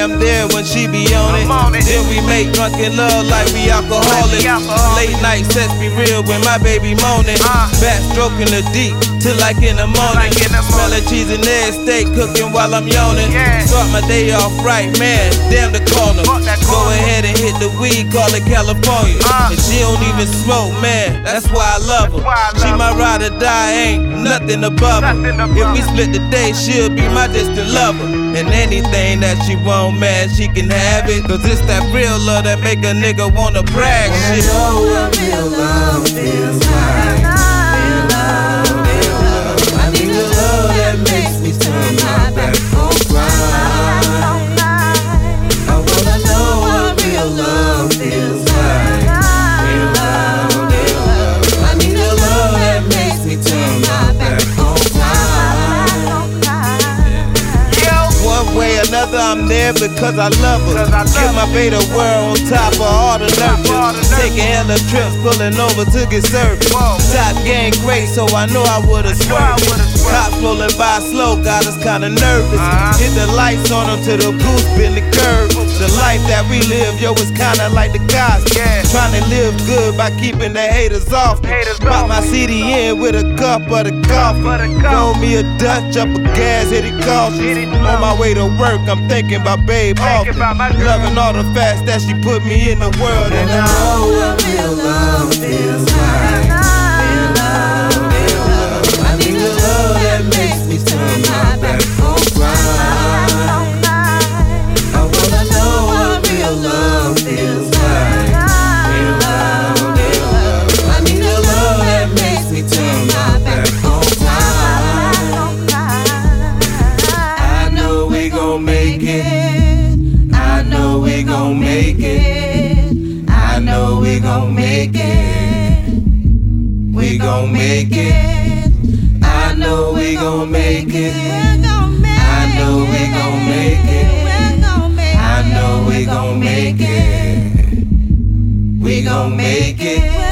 I'm there when she be on it. On it. Then we make drunken love like we alcoholics. Late night sex be real when my baby moaning. Uh. Back stroking the deep till like in the morning. Like in the morning. Smelling cheese and egg steak cooking while I'm yawning. Yeah. Start my day off right, man. Damn the corner. That Go ahead and hit the weed, call it California. Uh. And she don't even smoke, man. That's why I love her. She my ride or die, ain't nothing above her. Above If we split the day, she'll be my distant lover. And anything that she man, she can have it. Cause it's that real love that make a nigga wanna brag shit. know what real love feels like. Another, I'm there because I love her. I love Give my beta world on top of all the Top of all the nurture. nurture. Taking hella trips, pulling over to get service. Top gang great, so I know I would've swerved. Cops rolling by slow, got us kinda nervous. Uh-huh. Hit the lights on them till the goose been the curve. That we live, yo, it's kinda like the guys. Yeah. Trying to live good by keeping the haters off. Haters Pop my. CD in with a cup of the coffee. of the coffee. Roll me a Dutch up a gas, hit it cautious. On my way to work, I'm thinking about babe often. Loving all the facts that she put me in the world. And I I I know we gon' make it. I know we gon' make it. We gon' make it. I know we gon' make it. I know we gon' make it. I know we gon' make it. We gon' make it.